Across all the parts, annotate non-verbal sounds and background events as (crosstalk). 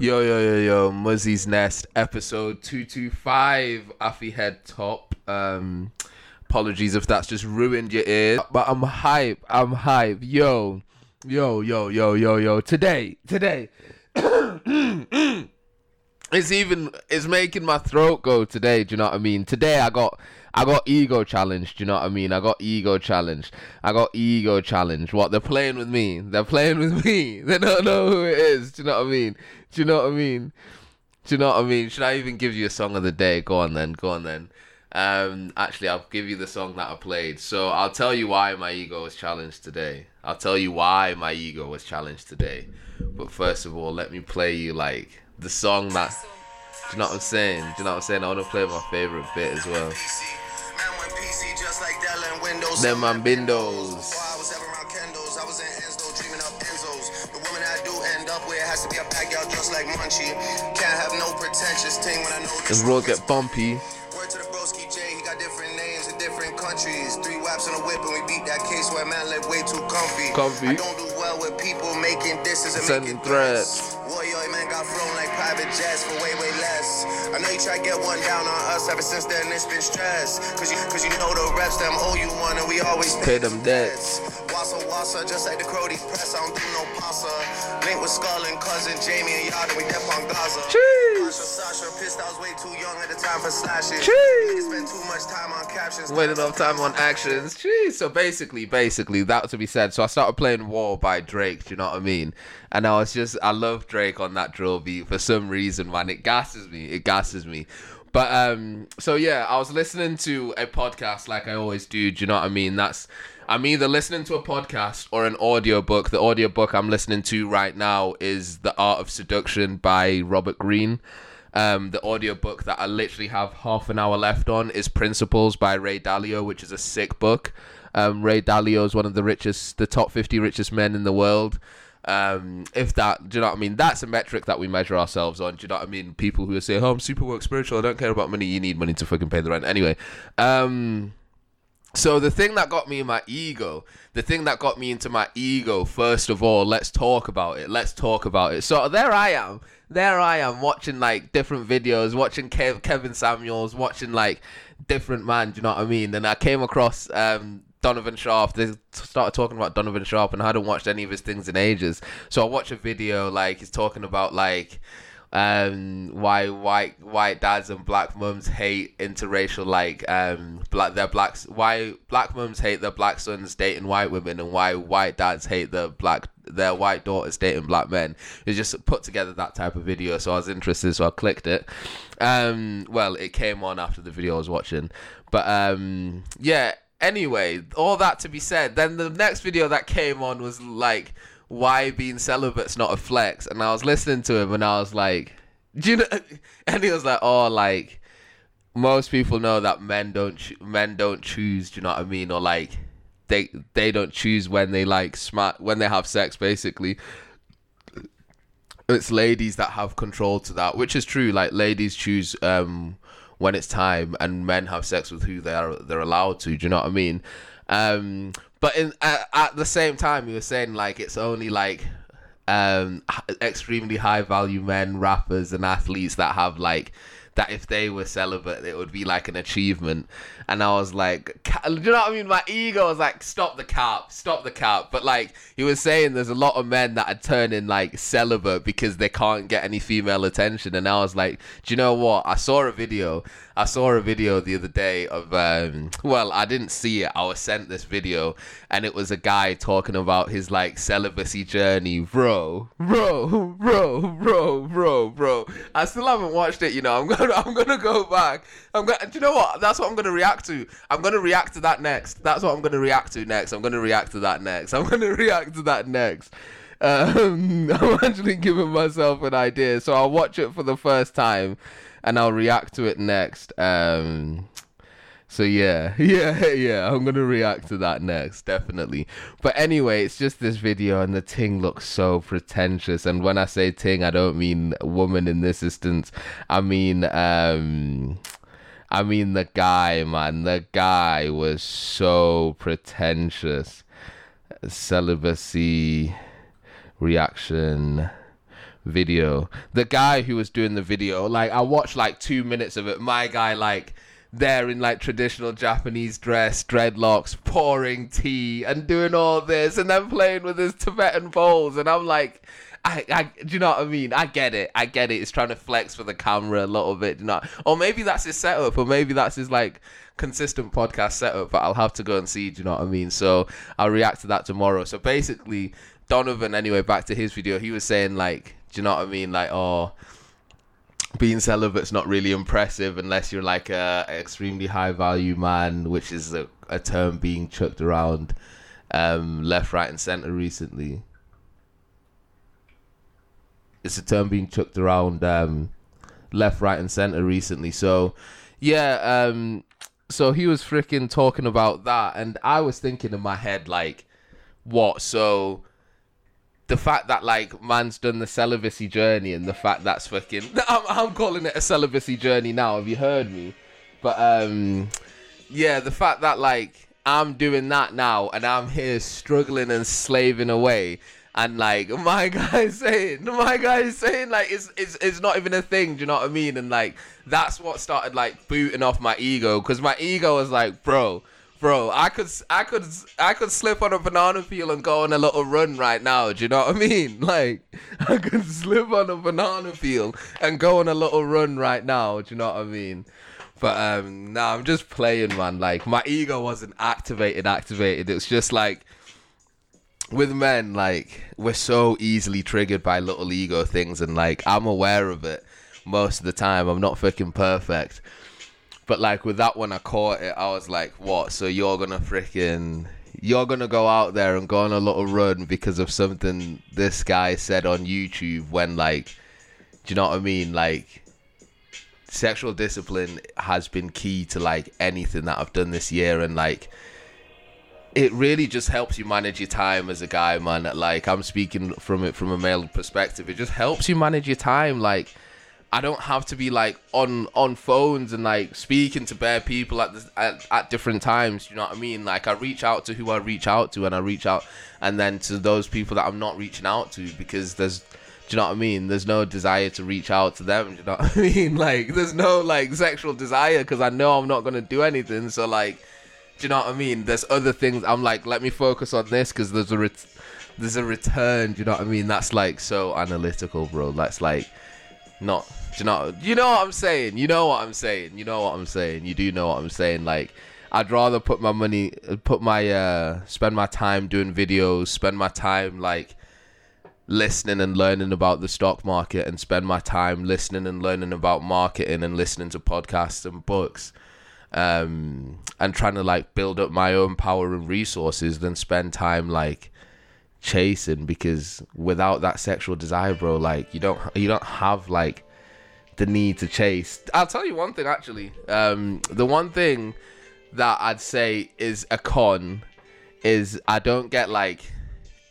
Yo, yo, yo, yo, Muzzy's Nest, episode 225, Affy Head Top. Um, apologies if that's just ruined your ears, but I'm hype, I'm hype. Yo, yo, yo, yo, yo, yo, today, today. (coughs) it's even, it's making my throat go today, do you know what I mean? Today I got, I got ego challenged, do you know what I mean? I got ego challenged. I got ego challenged. What, they're playing with me. They're playing with me. (laughs) They don't know who it is, do you know what I mean? Do you know what I mean? Do you know what I mean? Should I even give you a song of the day? Go on then, go on then. Um, actually, I'll give you the song that I played. So I'll tell you why my ego was challenged today. I'll tell you why my ego was challenged today. But first of all, let me play you like the song that. Do you know what I'm saying? Do you know what I'm saying? I want to play my favorite bit as well. I know this. road get bumpy. Word to the broski J, he got different names in different countries. Three waps on a whip and we beat that case where man live way too comfy. Comfy. I don't do well with people making disses and Sending making threats. Warrior man got flown like private jets for way, way less. I know you try to get one down on us ever since then it's been stress. Cause you, cause you know the reps them owe you one and we always pay them debts. Wassa wassa, just like the Crody press, I don't do no pasta. Link with Skull and cousin Jamie and Yada, we dep on Gaza. Cheese. Sasha, Sasha, pissed I was way too young at the time for slashing. Cheese. Spend too much time on captions. Wait enough time on actions. Cheese. So basically, basically, that to be said. So I started playing War by Drake, do you know what I mean? And I was just, I love Drake on that drill beat for some reason, man. It gasses me. It gasses me. But um, so yeah, I was listening to a podcast like I always do. Do you know what I mean? That's I'm either listening to a podcast or an audiobook. The audiobook I'm listening to right now is The Art of Seduction by Robert Greene. Um, the audiobook that I literally have half an hour left on is Principles by Ray Dalio, which is a sick book. Um, Ray Dalio is one of the richest, the top 50 richest men in the world. Um, if that, do you know what I mean? That's a metric that we measure ourselves on. Do you know what I mean? People who say, "Oh, I'm super work spiritual. I don't care about money. You need money to fucking pay the rent." Anyway, um, so the thing that got me in my ego, the thing that got me into my ego, first of all, let's talk about it. Let's talk about it. So there I am. There I am watching like different videos, watching Kev- Kevin Samuels, watching like different man. Do you know what I mean? And I came across um, Donovan Sharpe. They started talking about Donovan Sharpe, and I hadn't watched any of his things in ages. So I watched a video like he's talking about like um why white white dads and black mums hate interracial like um black their blacks why black mums hate their black sons dating white women and why white dads hate their black their white daughters dating black men. He just put together that type of video so i was interested so i clicked it. Um well it came on after the video i was watching. But um yeah anyway all that to be said then the next video that came on was like why being celibate's not a flex. And I was listening to him and I was like, do you know? (laughs) And he was like, oh, like most people know that men don't ch- men don't choose. Do you know what I mean? Or like they they don't choose when they like smart when they have sex. Basically, it's ladies that have control to that, which is true. Like ladies choose um when it's time, and men have sex with who they are they're allowed to. Do you know what I mean? Um, but in at, at the same time, he was saying like it's only like um extremely high value men, rappers, and athletes that have like that if they were celibate, it would be like an achievement. And I was like, do you know what I mean? My ego was like, stop the cap, stop the cap. But like he was saying, there's a lot of men that are turning like celibate because they can't get any female attention. And I was like, do you know what? I saw a video I saw a video the other day of um, well, I didn't see it. I was sent this video, and it was a guy talking about his like celibacy journey, bro, bro, (laughs) bro, bro, bro, bro. I still haven't watched it. You know, I'm gonna, I'm gonna go back. I'm gonna. Do you know what? That's what I'm gonna react to. I'm gonna react to that next. That's what I'm gonna react to next. I'm gonna react to that next. I'm gonna (laughs) react to that next. Um, (laughs) I'm actually giving myself an idea, so I'll watch it for the first time and I'll react to it next. Um, so yeah, (laughs) yeah, yeah, I'm gonna react to that next, definitely. But anyway, it's just this video, and the ting looks so pretentious. And when I say ting, I don't mean woman in this instance. I mean, um, I mean the guy, man. The guy was so pretentious. Celibacy reaction video. The guy who was doing the video, like I watched like two minutes of it. My guy, like there in like traditional Japanese dress, dreadlocks, pouring tea and doing all this, and then playing with his Tibetan bowls, and I'm like. I, I, do you know what I mean? I get it. I get it. It's trying to flex for the camera a little bit, you know. Or maybe that's his setup, or maybe that's his like consistent podcast setup. But I'll have to go and see. Do you know what I mean? So I'll react to that tomorrow. So basically, Donovan. Anyway, back to his video. He was saying like, do you know what I mean? Like, oh, being celibate's not really impressive unless you're like a, extremely high value man, which is a, a term being chucked around um, left, right, and center recently. It's a term being chucked around um, left, right, and center recently. So, yeah, um, so he was freaking talking about that, and I was thinking in my head like, what? So the fact that like man's done the celibacy journey and the fact that's fucking (laughs) I'm, I'm calling it a celibacy journey now have you heard me? But um yeah the fact that like i'm doing that now and i'm here struggling and slaving away and like (laughs) my guy's saying my guy's saying like it's, it's it's not even a thing do you know what i mean? And like that's what started like booting off my ego because my ego was like bro bro, I could, I could, I could slip on a banana peel and go on a little run right now. Do you know what I mean? (laughs) Like, I could slip on a banana peel and go on a little run right now. Do you know what I mean? But um, no, nah, I'm just playing, man. Like, my ego wasn't activated. Activated. It's just like with men, like we're so easily triggered by little ego things, and like I'm aware of it most of the time. I'm not fucking perfect but like with that one, I caught it. I was like, "What? So you're gonna freaking you're gonna go out there and go on a little run because of something this guy said on YouTube when like, do you know what I mean? Like, sexual discipline has been key to like anything that I've done this year, and like." it really just helps you manage your time as a guy, man. Like I'm speaking from it from a male perspective. It just helps you manage your time. Like I don't have to be like on on phones and like speaking to bare people at, the, at at different times. You know what I mean? Like I reach out to who I reach out to, and I reach out, and then to those people that I'm not reaching out to because there's, do you know what I mean? There's no desire to reach out to them. Do you know what (laughs) I mean? Like there's no like sexual desire because I know I'm not gonna do anything. So like, do you know what I mean? There's other things. I'm like, let me focus on this because there's a ret- there's a return. Do you know what I mean? That's like so analytical, bro. That's like not you know, you know what I'm saying. You know what I'm saying. You know what I'm saying. You do know what I'm saying. Like, I'd rather put my money, put my, uh, spend my time doing videos, spend my time like listening and learning about the stock market, and spend my time listening and learning about marketing and listening to podcasts and books, um, and trying to like build up my own power and resources than spend time like chasing because without that sexual desire bro like you don't you don't have like the need to chase. I'll tell you one thing actually. Um, the one thing that I'd say is a con is I don't get like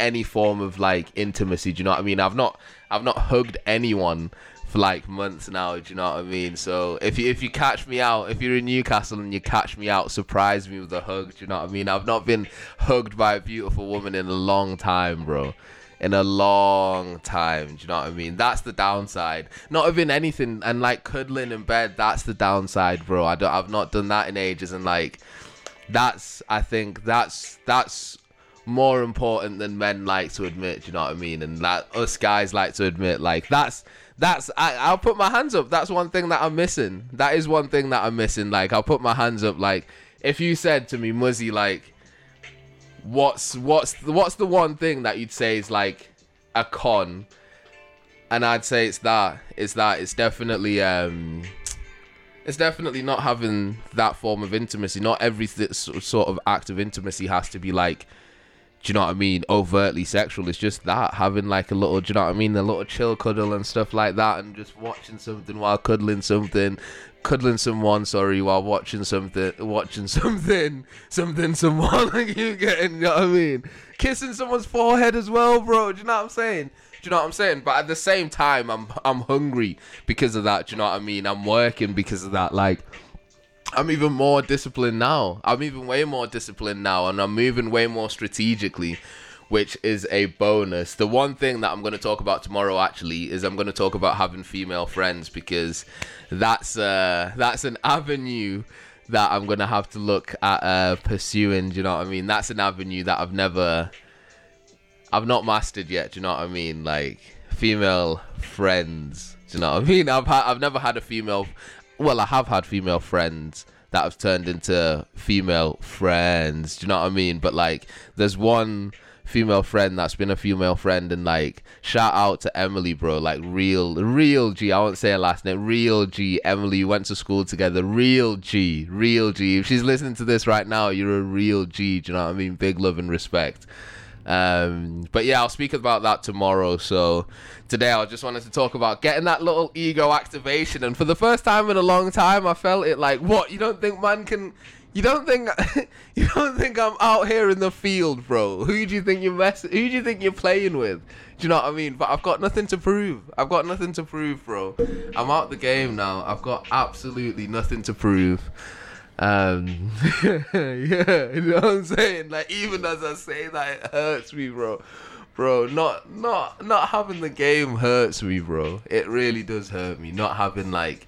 any form of like intimacy. Do you know what I mean? I've not I've not hugged anyone for like months now. Do you know what I mean? So if you if you catch me out, if you're in Newcastle and you catch me out, surprise me with a hug. Do you know what I mean? I've not been hugged by a beautiful woman in a long time, bro in a long time. Do you know what I mean? That's the downside. Not even anything, and like cuddling in bed. That's the downside, bro. I don't. I've not done that in ages, and like, that's. I think that's that's more important than men like to admit. Do you know what I mean? And that us guys like to admit. Like that's that's. I, I'll put my hands up. That's one thing that I'm missing. That is one thing that I'm missing. Like I'll put my hands up. Like if you said to me, Muzzy, like what's what's what's the one thing that you'd say is like a con? And I'd say it's that. It's that. It's definitely um it's definitely not having that form of intimacy. Not every th- sort of act of intimacy has to be like, do you know what I mean, overtly sexual. It's just that having like a little, do you know what I mean, a little chill cuddle and stuff like that, and just watching something while cuddling something, cuddling someone, sorry, while watching something, watching (laughs) something, something, someone, like you getting, you know what I mean? Kissing someone's forehead as well, bro. Do you know what I'm saying? Do you know what I'm saying? But at the same time, I'm I'm hungry because of that. Do you know what I mean? I'm working because of that. Like, I'm even more disciplined now. I'm even way more disciplined now, and I'm moving way more strategically which is a bonus. The one thing that I'm going to talk about tomorrow actually is I'm going to talk about having female friends because that's uh that's an avenue that I'm going to have to look at uh pursuing, do you know what I mean? That's an avenue that I've never I've not mastered yet, do you know what I mean? Like female friends, do you know what I mean? I've had I've never had a female well, I have had female friends that have turned into female friends. Do you know what I mean? But like, there's one female friend that's been a female friend and like shout out to Emily bro. Like real real G. I won't say her last name. Real G. Emily went to school together. Real G. Real G. If she's listening to this right now you're a real G do you know what I mean? Big love and respect um, but yeah, I'll speak about that tomorrow. So today I just wanted to talk about getting that little ego activation. And for the first time in a long time, I felt it like, what? You don't think man can? You don't think (laughs) you don't think I'm out here in the field, bro? Who do you think you're mess? Who do you think you're playing with? Do you know what I mean? But I've got nothing to prove. I've got nothing to prove, bro. I'm out the game now. I've got absolutely nothing to prove. Um, (laughs) yeah, you know what I'm saying? Like even as I say that, it hurts me, bro. Bro, not not not having the game hurts me, bro. It really does hurt me. Not having like,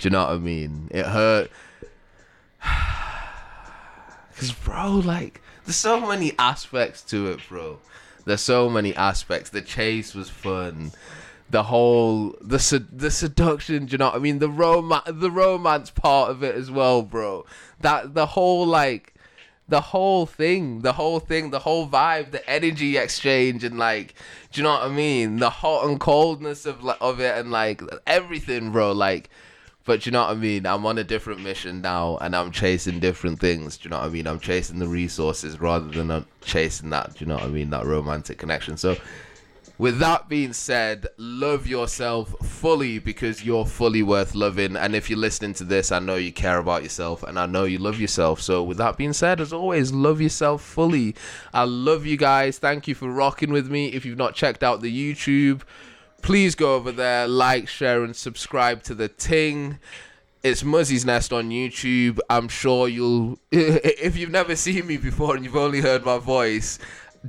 do you know what I mean? It hurt. (sighs) Cause bro, like, there's so many aspects to it, bro. There's so many aspects. The chase was fun the whole the the seduction. Do you know what I mean? The romance, the romance part of it as well, bro. That the whole like the whole thing, the whole thing, the whole vibe, the energy exchange, and like, do you know what I mean? The hot and coldness of of it, and like everything, bro. Like, but you know what I mean? I'm on a different mission now, and I'm chasing different things. Do you know what I mean? I'm chasing the resources rather than uh, chasing that. Do you know what I mean? That romantic connection. So with that being said, love yourself fully because you're fully worth loving. And if you're listening to this, I know you care about yourself and I know you love yourself. So, with that being said, as always, love yourself fully. I love you guys. Thank you for rocking with me. If you've not checked out the YouTube, please go over there, like, share, and subscribe to the Ting it's Muzzy's Nest on YouTube. I'm sure you'll, (laughs) if you've never seen me before and you've only heard my voice,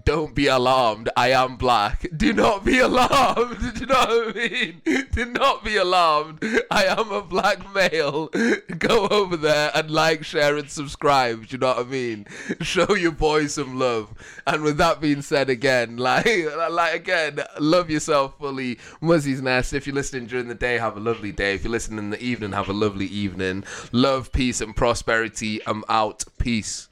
don't be alarmed. I am black. Do not be (laughs) alarmed. Do you know what I mean? Do not be alarmed. I am a black male. (laughs) Go over there and like, share, and subscribe. Do you know what I mean? Show your boy some love. And with that being said, again, (laughs) like, like again, love yourself fully. Muzzy's Nest. If you're listening during the day, have a lovely day. If you're listening in the evening, have a lovely evening. Love, peace, and prosperity. I'm out. Peace.